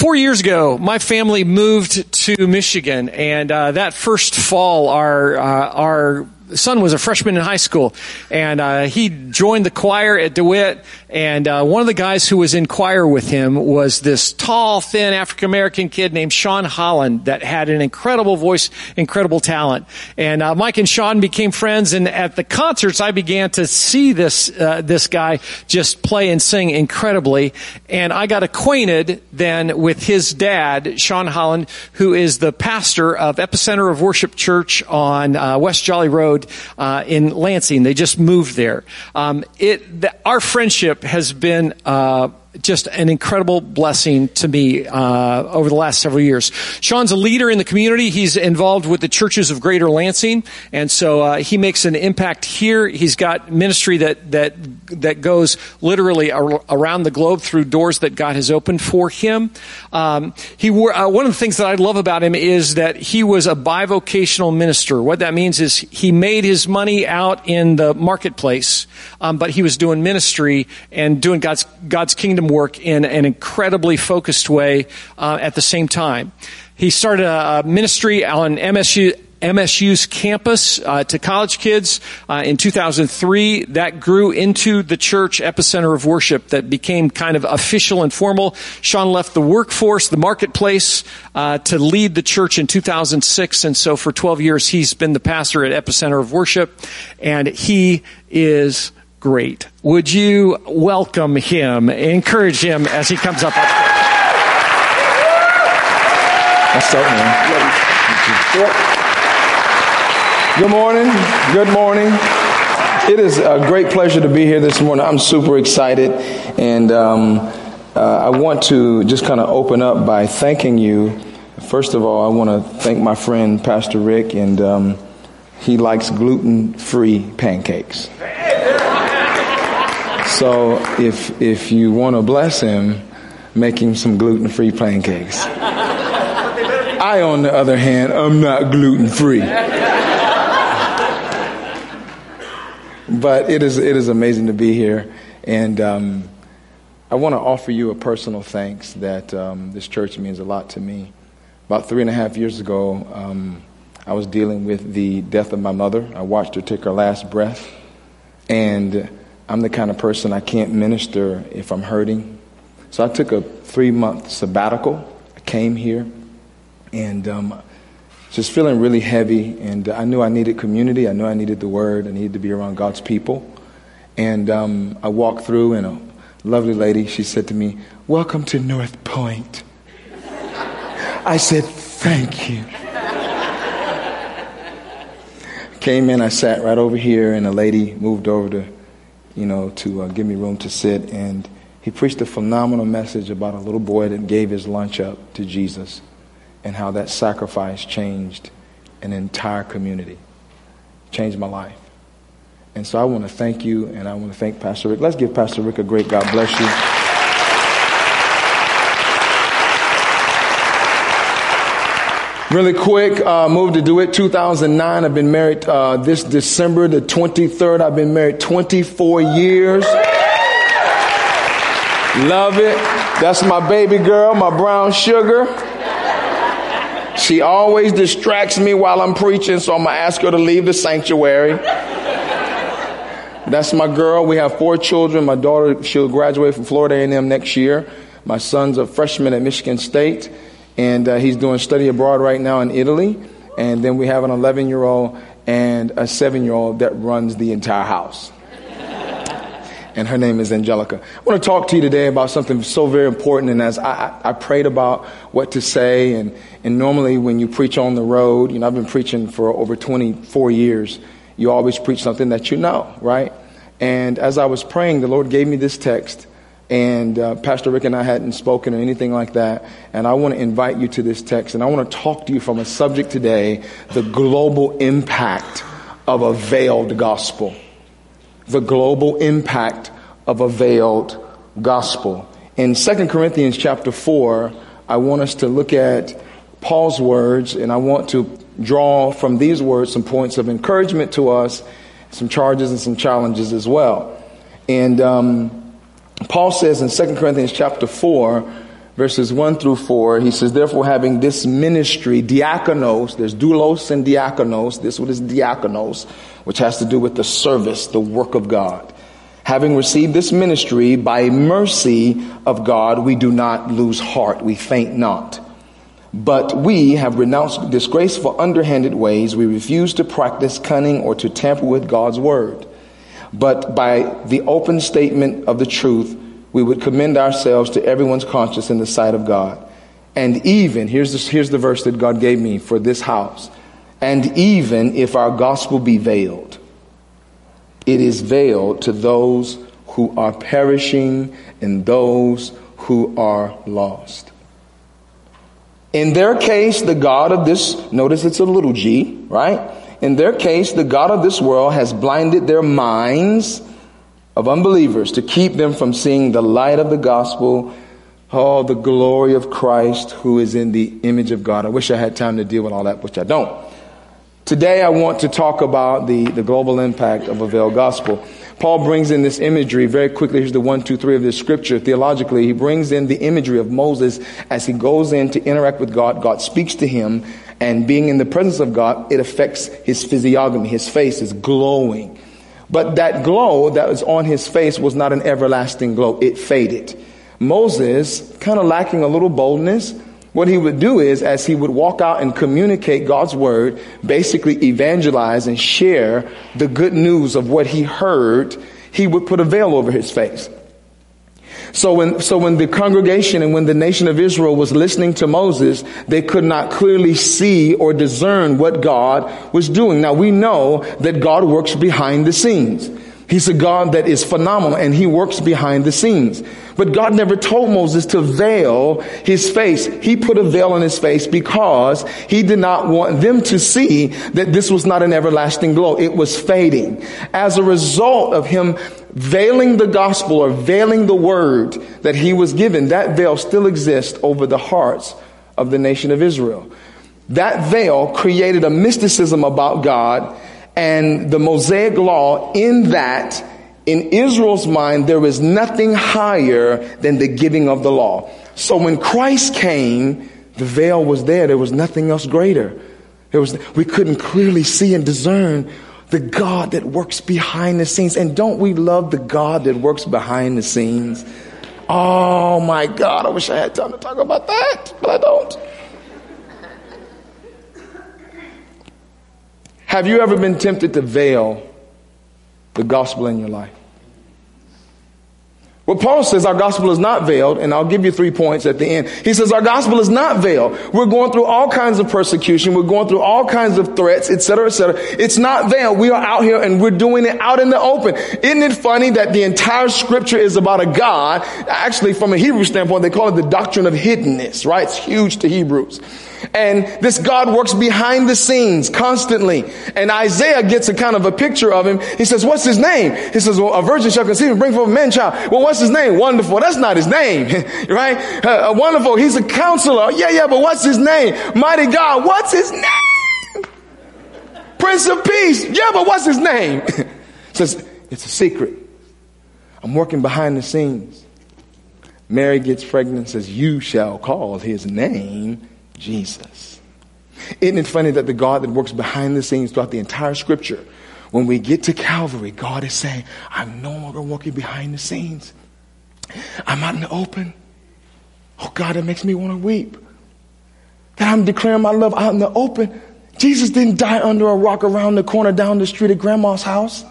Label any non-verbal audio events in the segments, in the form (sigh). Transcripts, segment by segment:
Four years ago, my family moved to Michigan, and uh, that first fall, our uh, our son was a freshman in high school, and uh, he joined the choir at DeWitt. And uh, one of the guys who was in choir with him was this tall, thin African American kid named Sean Holland that had an incredible voice, incredible talent. And uh, Mike and Sean became friends. And at the concerts, I began to see this uh, this guy just play and sing incredibly. And I got acquainted then with his dad, Sean Holland, who is the pastor of Epicenter of Worship Church on uh, West Jolly Road uh, in Lansing. They just moved there. Um, it the, our friendship has been uh, just an incredible blessing to me uh, over the last several years. Sean's a leader in the community. He's involved with the churches of Greater Lansing, and so uh, he makes an impact here. He's got ministry that that that goes literally ar- around the globe through doors that God has opened for him. Um, he wore, uh, one of the things that I love about him is that he was a bivocational minister. What that means is he made his money out in the marketplace, um, but he was doing ministry and doing God's God's kingdom work in an incredibly focused way uh, at the same time. He started a ministry on MSU, MSU's campus uh, to college kids uh, in 2003. That grew into the church epicenter of worship that became kind of official and formal. Sean left the workforce, the marketplace, uh, to lead the church in 2006, and so for 12 years he's been the pastor at epicenter of worship, and he is great. Would you welcome him, encourage him as he comes up? Let's start, man. Good morning. Good morning. It is a great pleasure to be here this morning. I'm super excited, and um, uh, I want to just kind of open up by thanking you. First of all, I want to thank my friend Pastor Rick, and um, he likes gluten-free pancakes. So if if you want to bless him, make him some gluten-free pancakes. I, on the other hand, am not gluten-free. but it is it is amazing to be here, and um, I want to offer you a personal thanks that um, this church means a lot to me. About three and a half years ago, um, I was dealing with the death of my mother. I watched her take her last breath, and I'm the kind of person I can't minister if I'm hurting. So I took a three month sabbatical. I came here and um, just feeling really heavy. And I knew I needed community. I knew I needed the word. I needed to be around God's people. And um, I walked through, and a lovely lady, she said to me, Welcome to Northpointe. I said, Thank you. Came in, I sat right over here, and a lady moved over to you know, to uh, give me room to sit. And he preached a phenomenal message about a little boy that gave his lunch up to Jesus and how that sacrifice changed an entire community, changed my life. And so I want to thank you, and I want to thank Pastor Rick. Let's give Pastor Rick a great God bless you. Really quick, uh, moved to DeWitt 2009. I've been married uh, this December, the 23rd. I've been married 24 years. Love it. That's my baby girl, my brown sugar. She always distracts me while I'm preaching, so I'm going to ask her to leave the sanctuary. That's my girl. We have four children. My daughter, she'll graduate from Florida A&M next year. My son's a freshman at Michigan State and uh, he's doing study abroad right now in Italy. And then we have an 11 year old and a 7 year old that runs the entire house. and her name is Angelica. I want to talk to you today about something so very important. And as I, I, prayed about what to say, and, and normally when you preach on the road, you know, I've been preaching for over 24 years, you always preach something that you know, right? And as I was praying, the Lord gave me this text and uh, Pastor Rick and I hadn't spoken or anything like that. And I want to invite you to this text, and I want to talk to you from a subject today the global impact of a veiled gospel. The global impact of a veiled gospel. In 2 Corinthians chapter 4, I want us to look at Paul's words, and I want to draw from these words some points of encouragement to us, some charges and some challenges as well. And um, Paul says in 2 Corinthians chapter 4, verses 1 through 4, he says, Therefore, having this ministry, diakonos, there's doulos and diakonos. This one is diakonos, which has to do with the service, the work of God. Having received this ministry by mercy of God, we do not lose heart, we faint not. But we have renounced disgraceful, underhanded ways. We refuse to practice cunning or to tamper with God's word. But by the open statement of the truth, we would commend ourselves to everyone's conscience in the sight of God. And even, here's the, here's the verse that God gave me for this house. And even if our gospel be veiled, it is veiled to those who are perishing and those who are lost. In their case, the God of this, notice it's a little g, right? In their case, the God of this world has blinded their minds of unbelievers to keep them from seeing the light of the gospel, oh, the glory of Christ who is in the image of God. I wish I had time to deal with all that, which I don't. Today I want to talk about the, the global impact of a veiled gospel. Paul brings in this imagery very quickly. Here's the one, two, three of this scripture. Theologically, he brings in the imagery of Moses as he goes in to interact with God. God speaks to him, and being in the presence of God, it affects his physiognomy. His face is glowing. But that glow that was on his face was not an everlasting glow. It faded. Moses, kind of lacking a little boldness, what he would do is, as he would walk out and communicate God's word, basically evangelize and share the good news of what he heard, he would put a veil over his face. So when, so when the congregation and when the nation of Israel was listening to Moses, they could not clearly see or discern what God was doing. Now we know that God works behind the scenes. He's a God that is phenomenal and he works behind the scenes. But God never told Moses to veil his face. He put a veil on his face because he did not want them to see that this was not an everlasting glow. It was fading. As a result of him veiling the gospel or veiling the word that he was given, that veil still exists over the hearts of the nation of Israel. That veil created a mysticism about God and the Mosaic law in that in Israel's mind there was nothing higher than the giving of the law. So when Christ came, the veil was there. There was nothing else greater. There was, we couldn't clearly see and discern the God that works behind the scenes. And don't we love the God that works behind the scenes? Oh my God, I wish I had time to talk about that, but I don't. Have you ever been tempted to veil the gospel in your life? Well, Paul says our gospel is not veiled, and I'll give you three points at the end. He says our gospel is not veiled. We're going through all kinds of persecution. We're going through all kinds of threats, etc., etc. It's not veiled. We are out here and we're doing it out in the open. Isn't it funny that the entire scripture is about a God? Actually, from a Hebrew standpoint, they call it the doctrine of hiddenness, right? It's huge to Hebrews. And this God works behind the scenes constantly. And Isaiah gets a kind of a picture of him. He says, what's his name? He says, well, a virgin shall conceive and bring forth a man child. Well, what's his name? Wonderful. That's not his name, (laughs) right? Uh, wonderful. He's a counselor. Yeah, yeah, but what's his name? Mighty God. What's his name? Prince of Peace. Yeah, but what's his name? (laughs) says, it's a secret. I'm working behind the scenes. Mary gets pregnant and says, You shall call his name Jesus. Isn't it funny that the God that works behind the scenes throughout the entire scripture, when we get to Calvary, God is saying, I'm no longer working behind the scenes. I'm out in the open. Oh God, it makes me want to weep. That I'm declaring my love out in the open. Jesus didn't die under a rock around the corner down the street at grandma's house.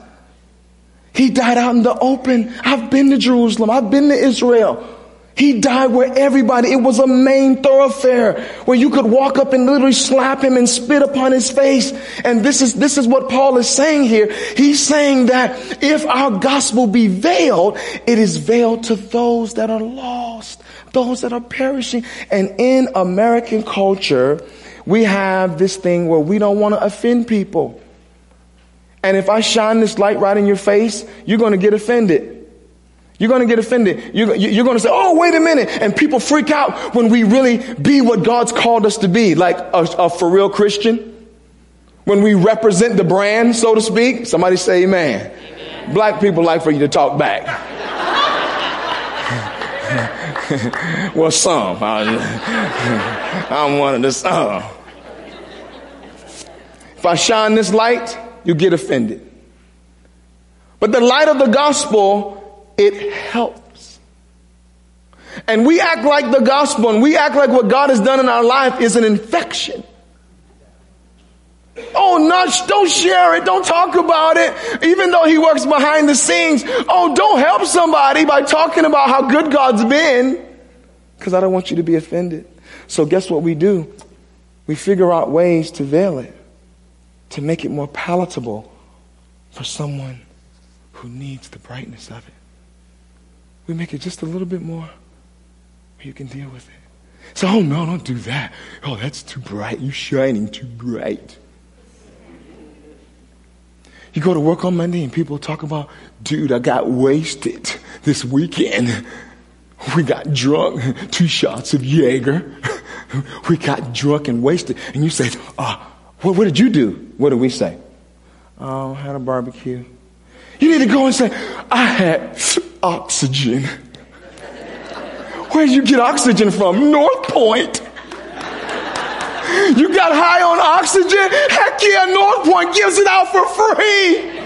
He died out in the open. I've been to Jerusalem. I've been to Israel. He died where everybody, it was a main thoroughfare where you could walk up and literally slap him and spit upon his face. And this is, this is what Paul is saying here. He's saying that if our gospel be veiled, it is veiled to those that are lost, those that are perishing. And in American culture, we have this thing where we don't want to offend people. And if I shine this light right in your face, you're going to get offended. You're going to get offended. You're, you're going to say, oh, wait a minute. And people freak out when we really be what God's called us to be, like a, a for real Christian. When we represent the brand, so to speak. Somebody say amen. amen. Black people like for you to talk back. well, some. I'm one of the some. If I shine this light, you get offended. But the light of the gospel, it helps. And we act like the gospel and we act like what God has done in our life is an infection. Oh, not, don't share it. Don't talk about it. Even though he works behind the scenes. Oh, don't help somebody by talking about how good God's been. Because I don't want you to be offended. So guess what we do? We figure out ways to veil it, to make it more palatable for someone who needs the brightness of it. We make it just a little bit more where you can deal with it. So, oh no, don't do that. Oh, that's too bright. You're shining too bright. You go to work on Monday and people talk about, dude, I got wasted this weekend. We got drunk, two shots of Jaeger. We got drunk and wasted. And you say, oh, what, what did you do? What do we say? Oh, I had a barbecue. You need to go and say, I had oxygen. Where did you get oxygen from? Northpointe. You got high on oxygen? Heck yeah, Northpointe gives it out for free.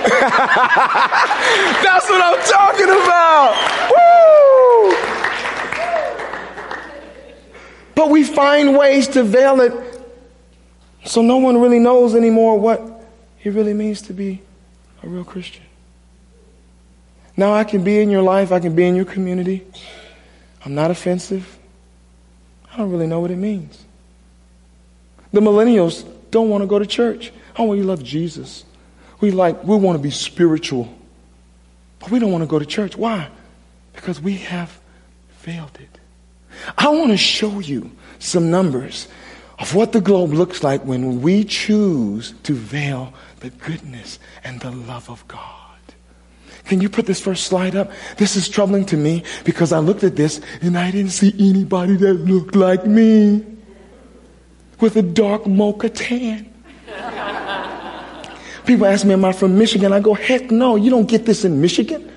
(laughs) That's what I'm talking about. Woo! But we find ways to veil it so no one really knows anymore what it really means to be a real Christian. Now I can be in your life, I can be in your community. I'm not offensive. I don't really know what it means. The millennials don't want to go to church. Oh, we love Jesus. We like, we want to be spiritual. But we don't want to go to church. Why? Because we have failed it. I want to show you some numbers of what the globe looks like when we choose to veil the goodness and the love of God. Can you put this first slide up? This is troubling to me because I looked at this and I didn't see anybody that looked like me with a dark mocha tan. People ask me, Am I from Michigan? I go, Heck no, you don't get this in Michigan.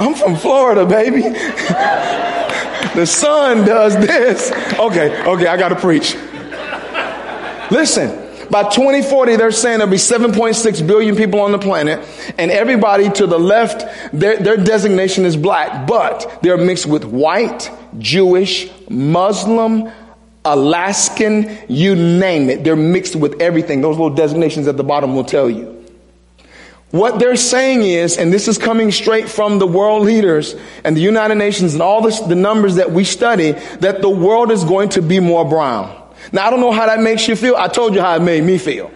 I'm from Florida, baby. (laughs) the sun does this. Okay, okay, I got to preach. Listen, by 2040, they're saying there'll be 7.6 billion people on the planet, and everybody to the left, their, their designation is black, but they're mixed with white, Jewish, Muslim, Alaskan, you name it. They're mixed with everything. Those little designations at the bottom will tell you. What they're saying is, and this is coming straight from the world leaders and the United Nations and all this, the numbers that we study, that the world is going to be more brown. Now, I don't know how that makes you feel. I told you how it made me feel.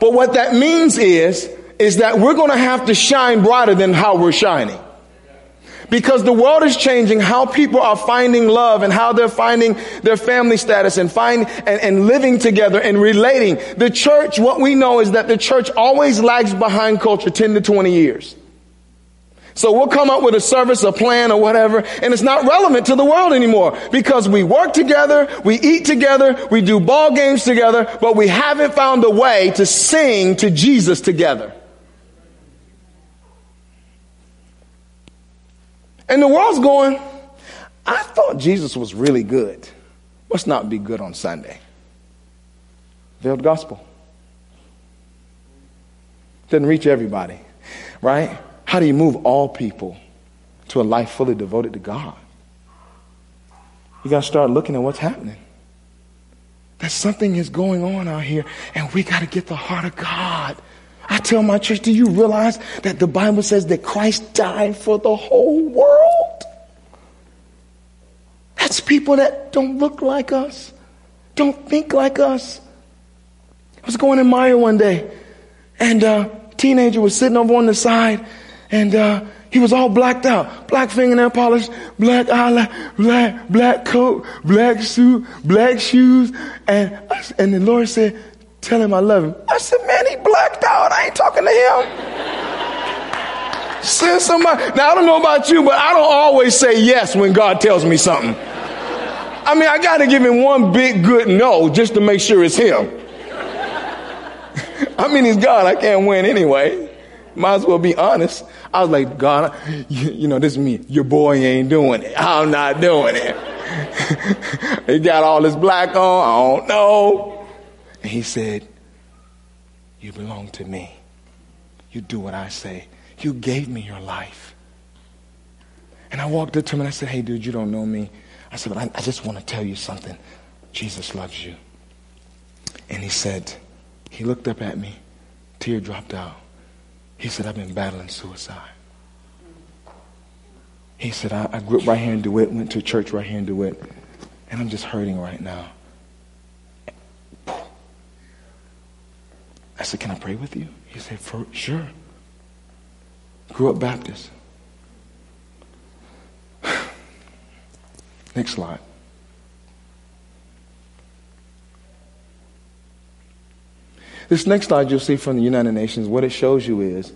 But what that means is, is that we're going to have to shine brighter than how we're shining. Because the world is changing how people are finding love and how they're finding their family status and find and, and living together and relating. The church, what we know is that the church always lags behind culture 10 to 20 years. So we'll come up with a service, a plan or whatever, and it's not relevant to the world anymore because we work together, we eat together, we do ball games together, but we haven't found a way to sing to Jesus together. And the world's going, I thought Jesus was really good. Must not be good on Sunday. Veiled gospel. Doesn't reach everybody, right? How do you move all people to a life fully devoted to God? You got to start looking at what's happening. That something is going on out here, and we got to get the heart of God. I tell my church, do you realize that the Bible says that Christ died for the whole world? That's people that don't look like us, don't think like us. I was going in Meijer one day, and a teenager was sitting over on the side, and uh, he was all blacked out. Black fingernail polish, black eyeliner, black, black coat, black suit, black shoes. And, and the Lord said, tell him I love him. I said, man, he blacked out. I ain't talking to him. (laughs) Send somebody. Now, I don't know about you, but I don't always say yes when God tells me something. I mean, I got to give him one big good no just to make sure it's him. (laughs) I mean, he's God. I can't win anyway. Might as well be honest. I was like, God, you, you know, this is me. Your boy ain't doing it. I'm not doing it. (laughs) he got all this black on. I don't know. And he said, You belong to me. You do what I say. You gave me your life. And I walked up to him and I said, Hey, dude, you don't know me. I said, But I, I just want to tell you something. Jesus loves you. And he said, He looked up at me, tear dropped out. He said, I've been battling suicide. He said, I, I grew up right here in DeWitt, went to church right here in DeWitt, and I'm just hurting right now. I said, Can I pray with you? He said, For sure. Grew up Baptist. (sighs) Next slide. This next slide you'll see from the United Nations, what it shows you is,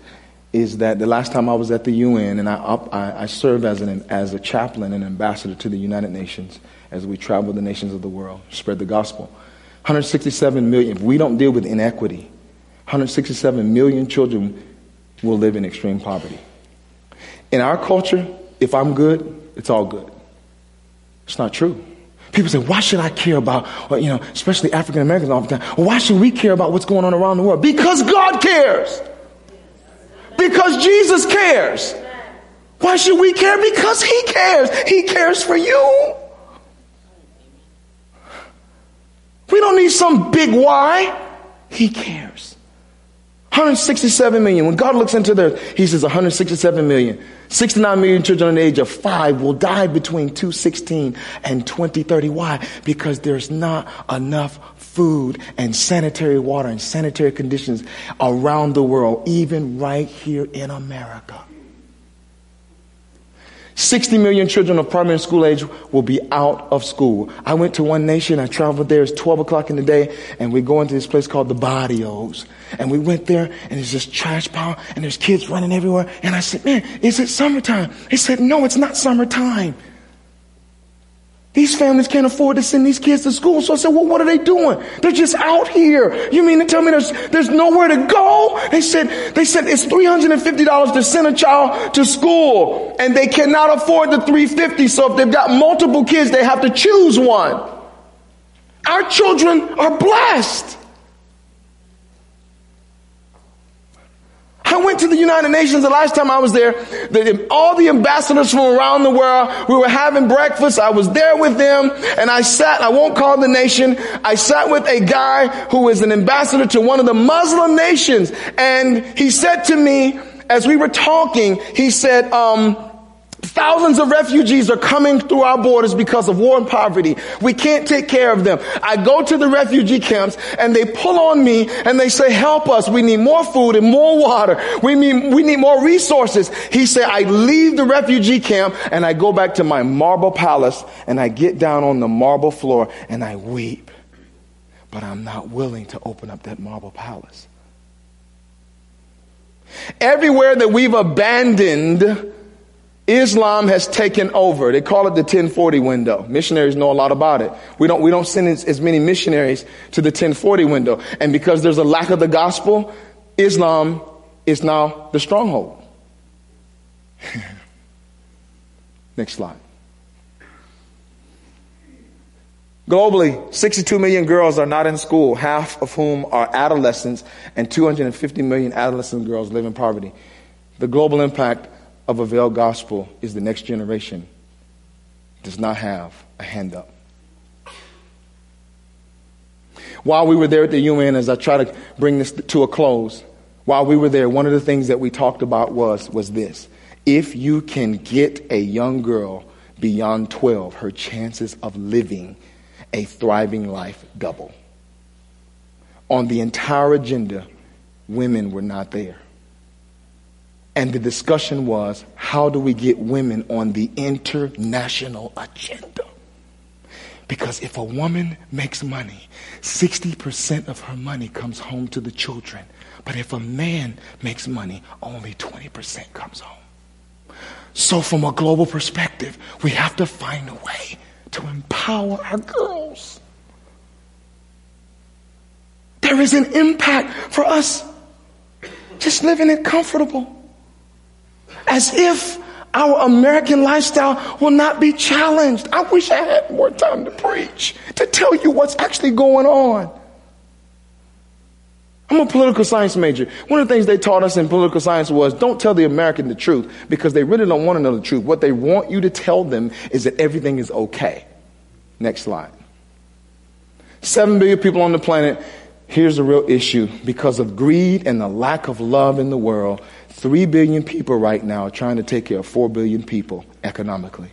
is that the last time I was at the UN and I, I, I served as, an, as a chaplain and ambassador to the United Nations as we travel the nations of the world, spread the gospel. 167 million, if we don't deal with inequity, 167 million children will live in extreme poverty. In our culture, if I'm good, it's all good. It's not true. People say, why should I care about, uh, you know, especially African Americans all the time, why should we care about what's going on around the world? Because God cares. Because Jesus cares. Why should we care? Because He cares. He cares for you. We don't need some big why. He cares. 167 million. When God looks into there, He says 167 million. 69 million children under the age of five will die between 216 and 2030. Why? Because there's not enough food and sanitary water and sanitary conditions around the world, even right here in America. 60 million children of primary school age will be out of school. I went to one nation, I traveled there, it's 12 o'clock in the day, and we go into this place called the Barrios. And we went there, and it's just trash pile, and there's kids running everywhere. And I said, man, is it summertime? He said, no, it's not summertime. These families can't afford to send these kids to school. So I said, well, what are they doing? They're just out here. You mean to tell me there's, there's nowhere to go? They said, they said it's $350 to send a child to school and they cannot afford the 350. So if they've got multiple kids, they have to choose one. Our children are blessed. I went to the United Nations the last time I was there. The, all the ambassadors from around the world, we were having breakfast. I was there with them and I sat, I won't call the nation. I sat with a guy who is an ambassador to one of the Muslim nations. And he said to me, as we were talking, he said, um, Thousands of refugees are coming through our borders because of war and poverty. We can't take care of them. I go to the refugee camps and they pull on me and they say, help us. We need more food and more water. We need, we need more resources. He said, I leave the refugee camp and I go back to my marble palace and I get down on the marble floor and I weep. But I'm not willing to open up that marble palace. Everywhere that we've abandoned Islam has taken over. They call it the 1040 window. Missionaries know a lot about it. We don't, we don't send as, as many missionaries to the 1040 window. And because there's a lack of the gospel, Islam is now the stronghold. (laughs) Next slide. Globally, 62 million girls are not in school, half of whom are adolescents, and 250 million adolescent girls live in poverty. The global impact of a veiled gospel is the next generation does not have a hand up. While we were there at the UN, as I try to bring this to a close, while we were there, one of the things that we talked about was, was this. If you can get a young girl beyond 12, her chances of living a thriving life double. On the entire agenda, women were not there. And the discussion was how do we get women on the international agenda? Because if a woman makes money, 60% of her money comes home to the children. But if a man makes money, only 20% comes home. So, from a global perspective, we have to find a way to empower our girls. there is an impact for us just living it comfortable. As if our American lifestyle will not be challenged. I wish I had more time to preach, to tell you what's actually going on. I'm a political science major. One of the things they taught us in political science was don't tell the American the truth because they really don't want to know the truth. What they want you to tell them is that everything is okay. Next slide. Seven billion people on the planet. Here's the real issue. Because of greed and the lack of love in the world, three billion people right now trying to take care of four billion people economically.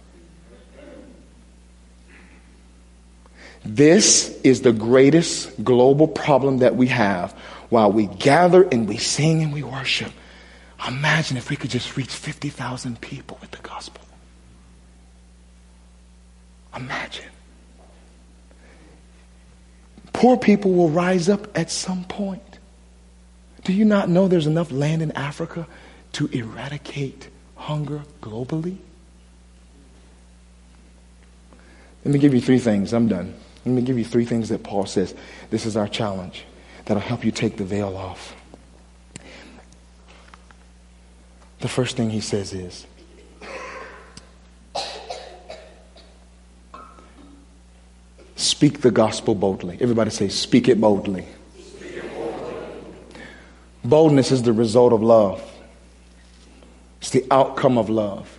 This is the greatest global problem that we have while we gather and we sing and we worship. Imagine if we could just reach 50,000 people with the gospel. Imagine. Poor people will rise up at some point. Do you not know there's enough land in Africa to eradicate hunger globally? Let me give you three things. I'm done. Let me give you three things that Paul says. This is our challenge that'll help you take the veil off. The first thing he says is speak the gospel boldly. Everybody say, speak it boldly. Boldness is the result of love, it's the outcome of love.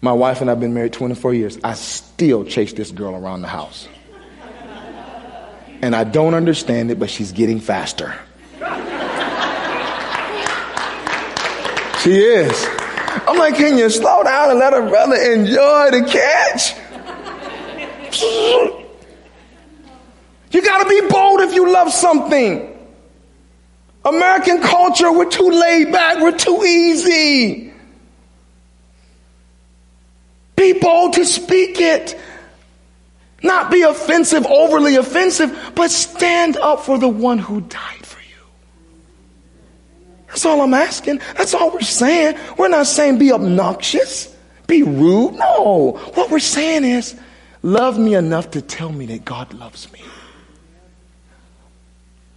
My wife and I have been married 24 years. I still chase this girl around the house and I don't understand it, but she's getting faster. she is. I'm like, can you slow down and let a brother enjoy the catch? You gotta be bold if you love something. American culture, we're too laid back, we're too easy. Be bold to speak it. Not be offensive, overly offensive, but stand up for the one who died for you. That's all I'm asking. That's all we're saying. We're not saying be obnoxious, be rude. No. What we're saying is love me enough to tell me that God loves me.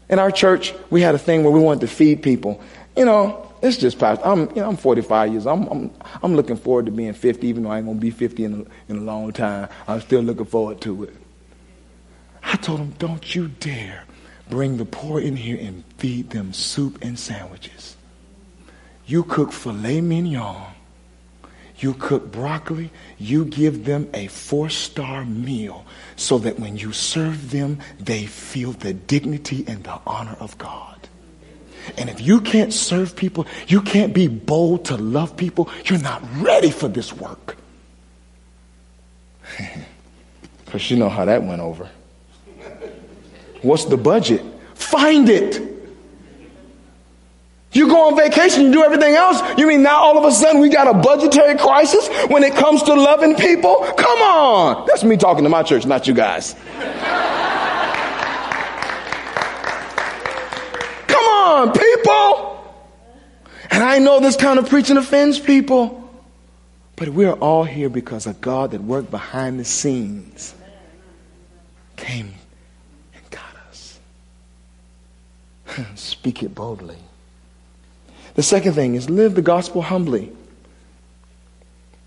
In our church, we had a thing where we wanted to feed people. You know, it's just past. I'm, you know, I'm 45 years. I'm, I'm, I'm looking forward to being 50, even though I ain't gonna be 50 in a, in a long time. I'm still looking forward to it. I told him, don't you dare bring the poor in here and feed them soup and sandwiches. You cook filet mignon. You cook broccoli. You give them a four star meal so that when you serve them, they feel the dignity and the honor of God. And if you can't serve people, you can't be bold to love people, you're not ready for this work. (laughs) Because you know how that went over. What's the budget? Find it. You go on vacation, you do everything else. You mean now all of a sudden we got a budgetary crisis when it comes to loving people? Come on. That's me talking to my church, not you guys. Come on, people. And I know this kind of preaching offends people. But we're all here because a God that worked behind the scenes came and got us. (laughs) Speak it boldly. The second thing is live the gospel humbly.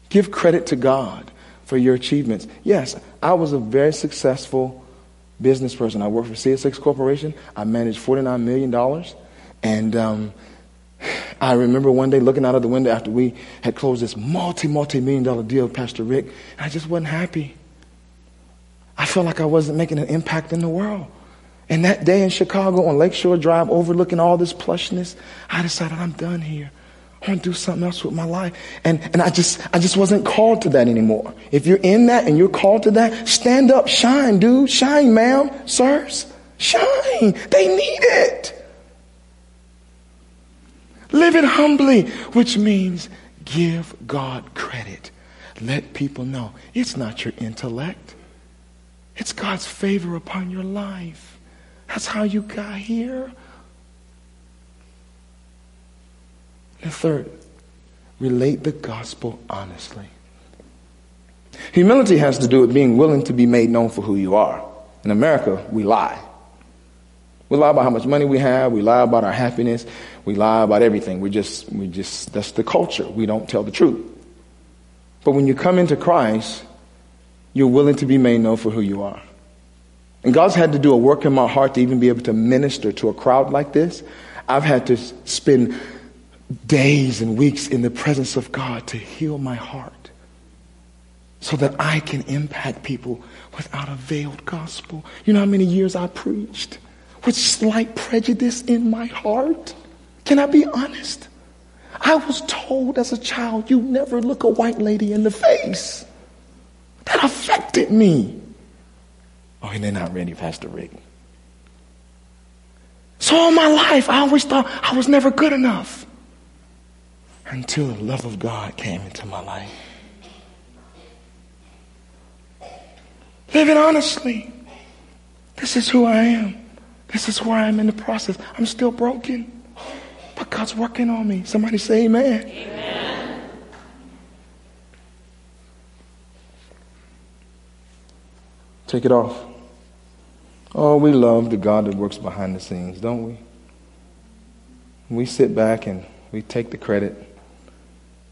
Give credit to God for your achievements. Yes, I was a very successful business person. I worked for CSX Corporation. I managed $49 million. And um, I remember one day looking out of the window after we had closed this multi, multi million dollar deal with Pastor Rick, and I just wasn't happy. I felt like I wasn't making an impact in the world. And that day in Chicago on Lakeshore Drive, overlooking all this plushness, I decided I'm done here. I want to do something else with my life. And, and I just, I just wasn't called to that anymore. If you're in that and you're called to that, stand up, shine, dude, shine, ma'am, sirs, shine. They need it. Live it humbly, which means give God credit. Let people know it's not your intellect, it's God's favor upon your life. That's how you got here. And third, relate the gospel honestly. Humility has to do with being willing to be made known for who you are. In America, we lie. We lie about how much money we have. We lie about our happiness. We lie about everything. We just, we just, that's the culture. We don't tell the truth. But when you come into Christ, you're willing to be made known for who you are. And God's had to do a work in my heart to even be able to minister to a crowd like this. I've had to spend days and weeks in the presence of God to heal my heart so that I can impact people without a veiled gospel. You know how many years I preached with slight prejudice in my heart? Can I be honest? I was told as a child, you never look a white lady in the face. That affected me. Oh, they're not ready, Pastor Rick. So all my life, I always thought I was never good enough until the love of God came into my life. Living honestly. This is who I am. This is where I am in the process. I'm still broken, but God's working on me. Somebody say amen. Amen. Take it off. Oh, we love the God that works behind the scenes, don't we? We sit back and we take the credit.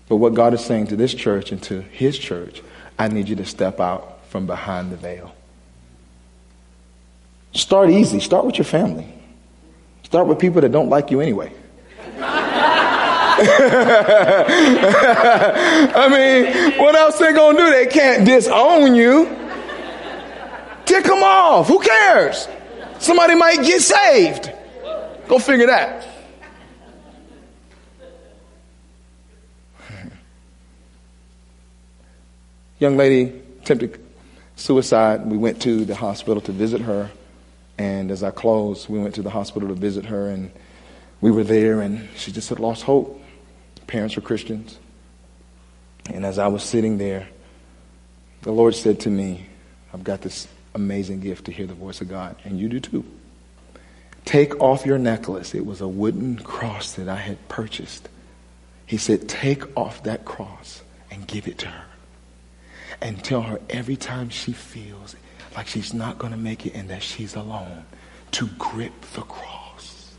But what God is saying to this church and to his church, I need you to step out from behind the veil. Start easy. Start with your family. Start with people that don't like you anyway. (laughs) I mean, what else they gonna do? They can't disown you. Tick them off. Who cares? Somebody might get saved. Go figure that. (laughs) Young lady attempted suicide. We went to the hospital to visit her. And as I closed, we went to the hospital to visit her. And we were there, and she just had lost hope. Parents were Christians. And as I was sitting there, the Lord said to me, I've got this amazing gift to hear the voice of God, and you do too. Take off your necklace. It was a wooden cross that I had purchased. He said, Take off that cross and give it to her and tell her every time she feels like she's not going to make it and that she's alone to grip the cross.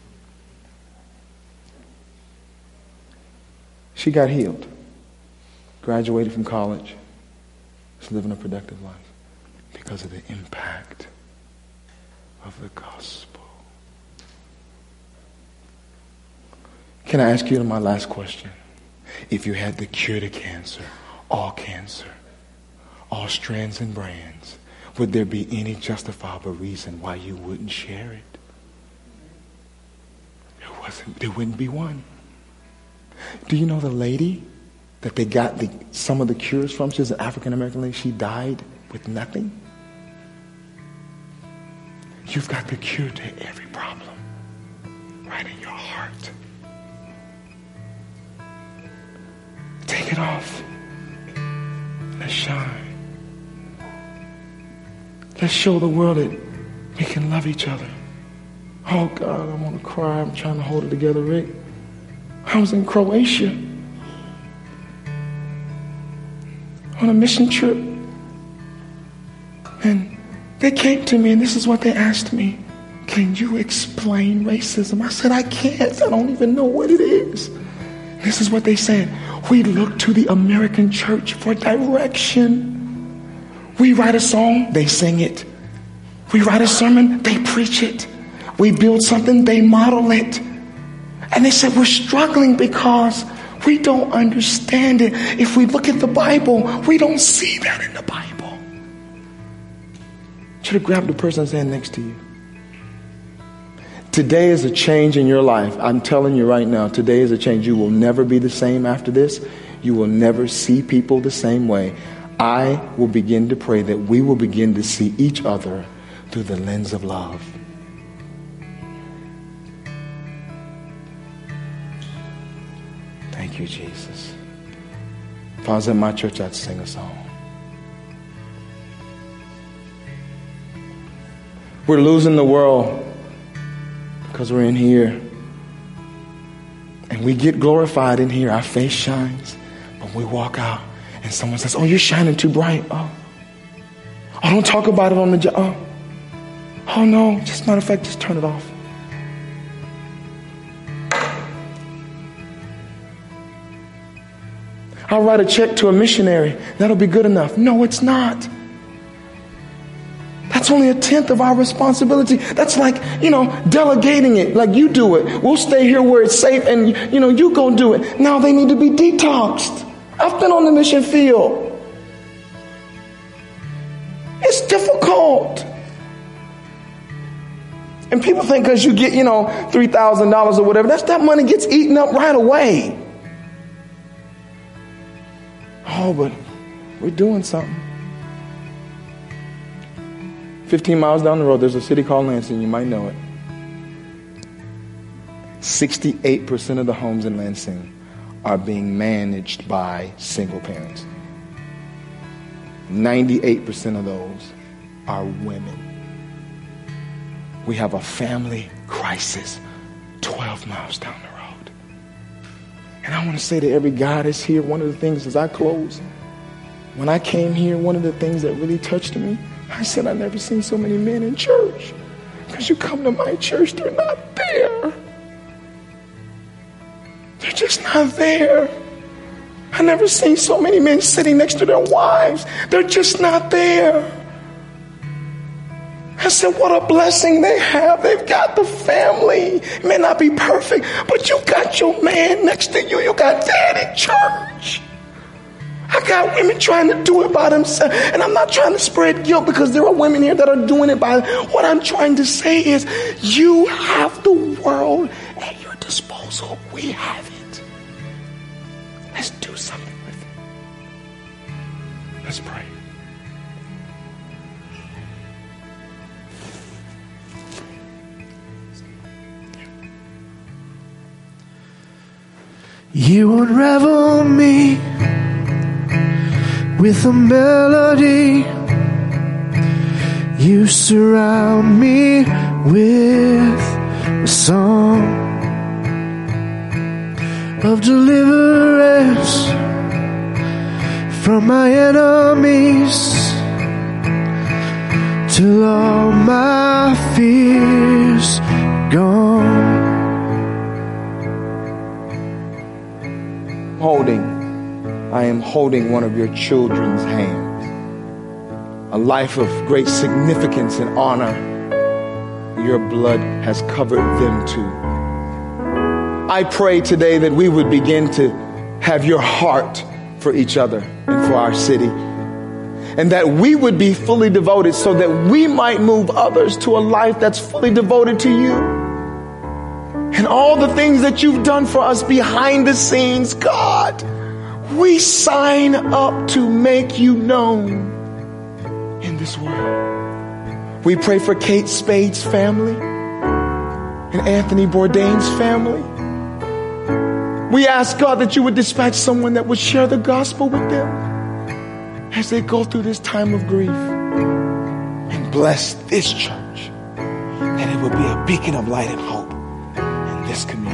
She got healed, graduated from college, is living a productive life because of the impact of the gospel. Can I ask you my last question? If you had the cure to cancer, all cancer, all strands and brands, would there be any justifiable reason why you wouldn't share it? There wasn't. There wouldn't be one. Do you know the lady that they got the, some of the cures from? She's an African American lady. She died with nothing. You've got the cure to every problem right in your heart. Take it off. Let's shine. Let's show the world that we can love each other. Oh God, I want to cry. I'm trying to hold it together, Rick. I was in Croatia on a mission trip. They came to me and this is what they asked me. Can you explain racism? I said, I can't. I don't even know what it is. This is what they said. We look to the American church for direction. We write a song, they sing it. We write a sermon, they preach it. We build something, they model it. And they said, We're struggling because we don't understand it. If we look at the Bible, we don't see that in. Should have grabbed the person's hand next to you. Today is a change in your life. I'm telling you right now, today is a change. You will never be the same after this. You will never see people the same way. I will begin to pray that we will begin to see each other through the lens of love. Thank you, Jesus. If I was in my church, I'd sing a song. We're losing the world because we're in here. And we get glorified in here. Our face shines, but we walk out and someone says, Oh, you're shining too bright. Oh, oh don't talk about it on the job. Oh. oh, no. Just matter of fact, just turn it off. I'll write a check to a missionary. That'll be good enough. No, it's not. That's only a tenth of our responsibility. That's like, you know, delegating it. Like you do it. We'll stay here where it's safe and, you know, you go do it. Now they need to be detoxed. I've been on the mission field. It's difficult. And people think because you get, you know, $3,000 or whatever, that's that money gets eaten up right away. Oh, but we're doing something. 15 miles down the road, there's a city called Lansing. You might know it. 68% of the homes in Lansing are being managed by single parents. 98% of those are women. We have a family crisis 12 miles down the road. And I want to say to every guy that's here, one of the things as I close, when I came here, one of the things that really touched me, I said, I've never seen so many men in church. Because you come to my church, they're not there. They're just not there. I never seen so many men sitting next to their wives. They're just not there. I said, what a blessing they have. They've got the family. It may not be perfect, but you got your man next to you. You got dad in church. Got women trying to do it by themselves. And I'm not trying to spread guilt because there are women here that are doing it by. What I'm trying to say is, you have the world at your disposal. We have it. Let's do something with it. Let's pray. You unravel me with a melody. You surround me with a song of deliverance from my enemies till all my fears gone. holding, I am holding one of your children's hands. A life of great significance and honor. Your blood has covered them too. I pray today that we would begin to have your heart for each other and for our city. And that we would be fully devoted so that we might move others to a life that's fully devoted to you and all the things that you've done for us behind the scenes, God, we sign up to make you known in this world. We pray for Kate Spade's family and Anthony Bourdain's family. We ask God that you would dispatch someone that would share the gospel with them as they go through this time of grief and bless this church that it will be a beacon of light and hope in this community.